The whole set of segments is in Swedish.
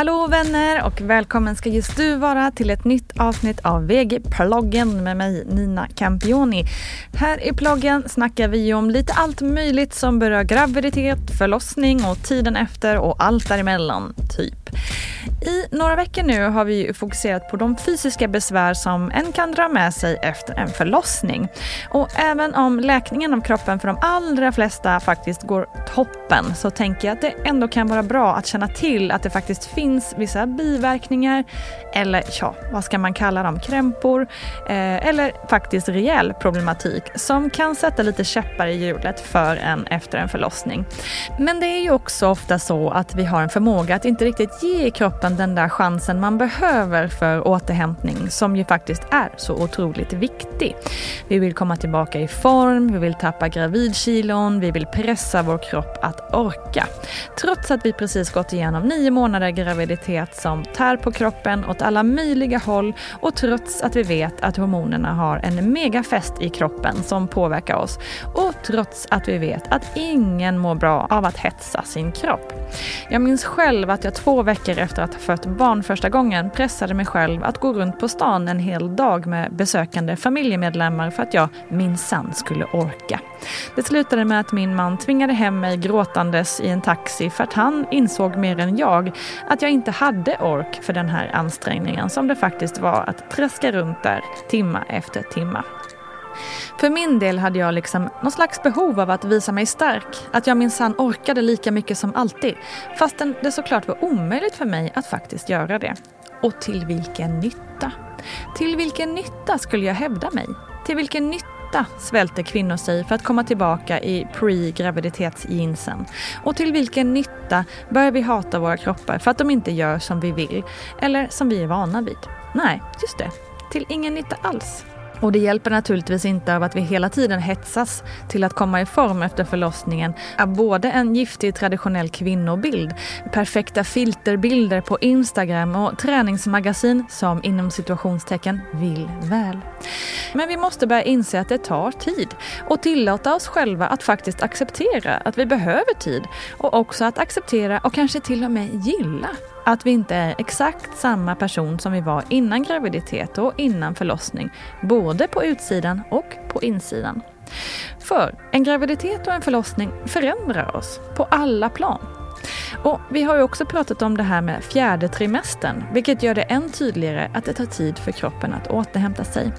Hallå vänner och välkommen ska just du vara till ett nytt avsnitt av VG-ploggen med mig Nina Campioni. Här i ploggen snackar vi om lite allt möjligt som berör graviditet, förlossning och tiden efter och allt däremellan, typ. I några veckor nu har vi fokuserat på de fysiska besvär som en kan dra med sig efter en förlossning. Och även om läkningen av kroppen för de allra flesta faktiskt går toppen så tänker jag att det ändå kan vara bra att känna till att det faktiskt finns vissa biverkningar eller ja, vad ska man kalla dem, krämpor eh, eller faktiskt rejäl problematik som kan sätta lite käppar i hjulet för en efter en förlossning. Men det är ju också ofta så att vi har en förmåga att inte riktigt ge kroppen den där chansen man behöver för återhämtning som ju faktiskt är så otroligt viktig. Vi vill komma tillbaka i form, vi vill tappa gravidkilon, vi vill pressa vår kropp att orka. Trots att vi precis gått igenom nio månader graviditet som tär på kroppen åt alla möjliga håll och trots att vi vet att hormonerna har en megafest i kroppen som påverkar oss och trots att vi vet att ingen mår bra av att hetsa sin kropp. Jag minns själv att jag två veckor efter att ha fött barn första gången pressade mig själv att gå runt på stan en hel dag med besökande familjemedlemmar för att jag minsann skulle orka. Det slutade med att min man tvingade hem mig gråtandes i en taxi för att han insåg mer än jag att jag inte hade ork för den här ansträngningen som det faktiskt var att traska runt där timma efter timma. För min del hade jag liksom någon slags behov av att visa mig stark. Att jag minsann orkade lika mycket som alltid. Fastän det såklart var omöjligt för mig att faktiskt göra det. Och till vilken nytta? Till vilken nytta skulle jag hävda mig? Till vilken nytta svälter kvinnor sig för att komma tillbaka i pre-graviditetsjeansen? Och till vilken nytta börjar vi hata våra kroppar för att de inte gör som vi vill eller som vi är vana vid? Nej, just det. Till ingen nytta alls. Och det hjälper naturligtvis inte av att vi hela tiden hetsas till att komma i form efter förlossningen av både en giftig traditionell kvinnobild, perfekta filterbilder på Instagram och träningsmagasin som inom situationstecken vill väl. Men vi måste börja inse att det tar tid och tillåta oss själva att faktiskt acceptera att vi behöver tid och också att acceptera och kanske till och med gilla att vi inte är exakt samma person som vi var innan graviditet och innan förlossning, både på utsidan och på insidan. För en graviditet och en förlossning förändrar oss på alla plan. Och Vi har ju också pratat om det här med fjärde trimestern, vilket gör det än tydligare att det tar tid för kroppen att återhämta sig.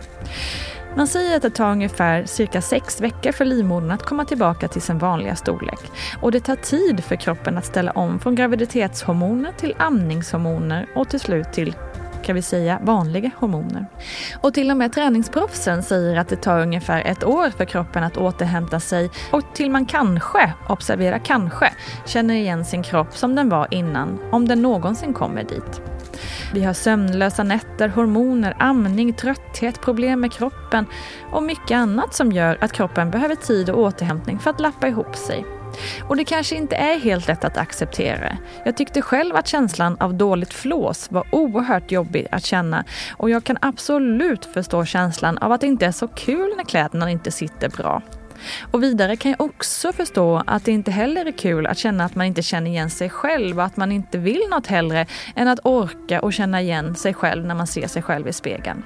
Man säger att det tar ungefär cirka sex veckor för livmodern att komma tillbaka till sin vanliga storlek. Och det tar tid för kroppen att ställa om från graviditetshormoner till amningshormoner och till slut till kan vi säga vanliga hormoner. Och till och med träningsproffsen säger att det tar ungefär ett år för kroppen att återhämta sig och till man kanske, observera kanske, känner igen sin kropp som den var innan, om den någonsin kommer dit. Vi har sömnlösa nätter, hormoner, amning, trötthet, problem med kroppen och mycket annat som gör att kroppen behöver tid och återhämtning för att lappa ihop sig. Och det kanske inte är helt lätt att acceptera. Jag tyckte själv att känslan av dåligt flås var oerhört jobbig att känna och jag kan absolut förstå känslan av att det inte är så kul när kläderna inte sitter bra. Och vidare kan jag också förstå att det inte heller är kul att känna att man inte känner igen sig själv och att man inte vill något hellre än att orka och känna igen sig själv när man ser sig själv i spegeln.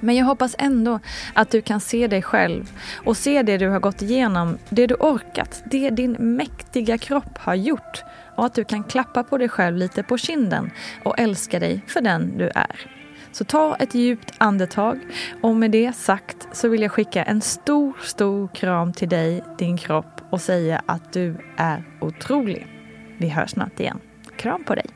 Men jag hoppas ändå att du kan se dig själv och se det du har gått igenom, det du orkat, det din mäktiga kropp har gjort och att du kan klappa på dig själv lite på kinden och älska dig för den du är. Så ta ett djupt andetag och med det sagt så vill jag skicka en stor, stor kram till dig, din kropp och säga att du är otrolig. Vi hörs snart igen. Kram på dig!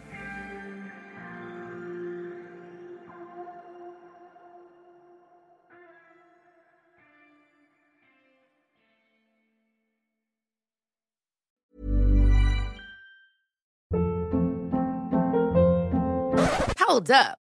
Hold up.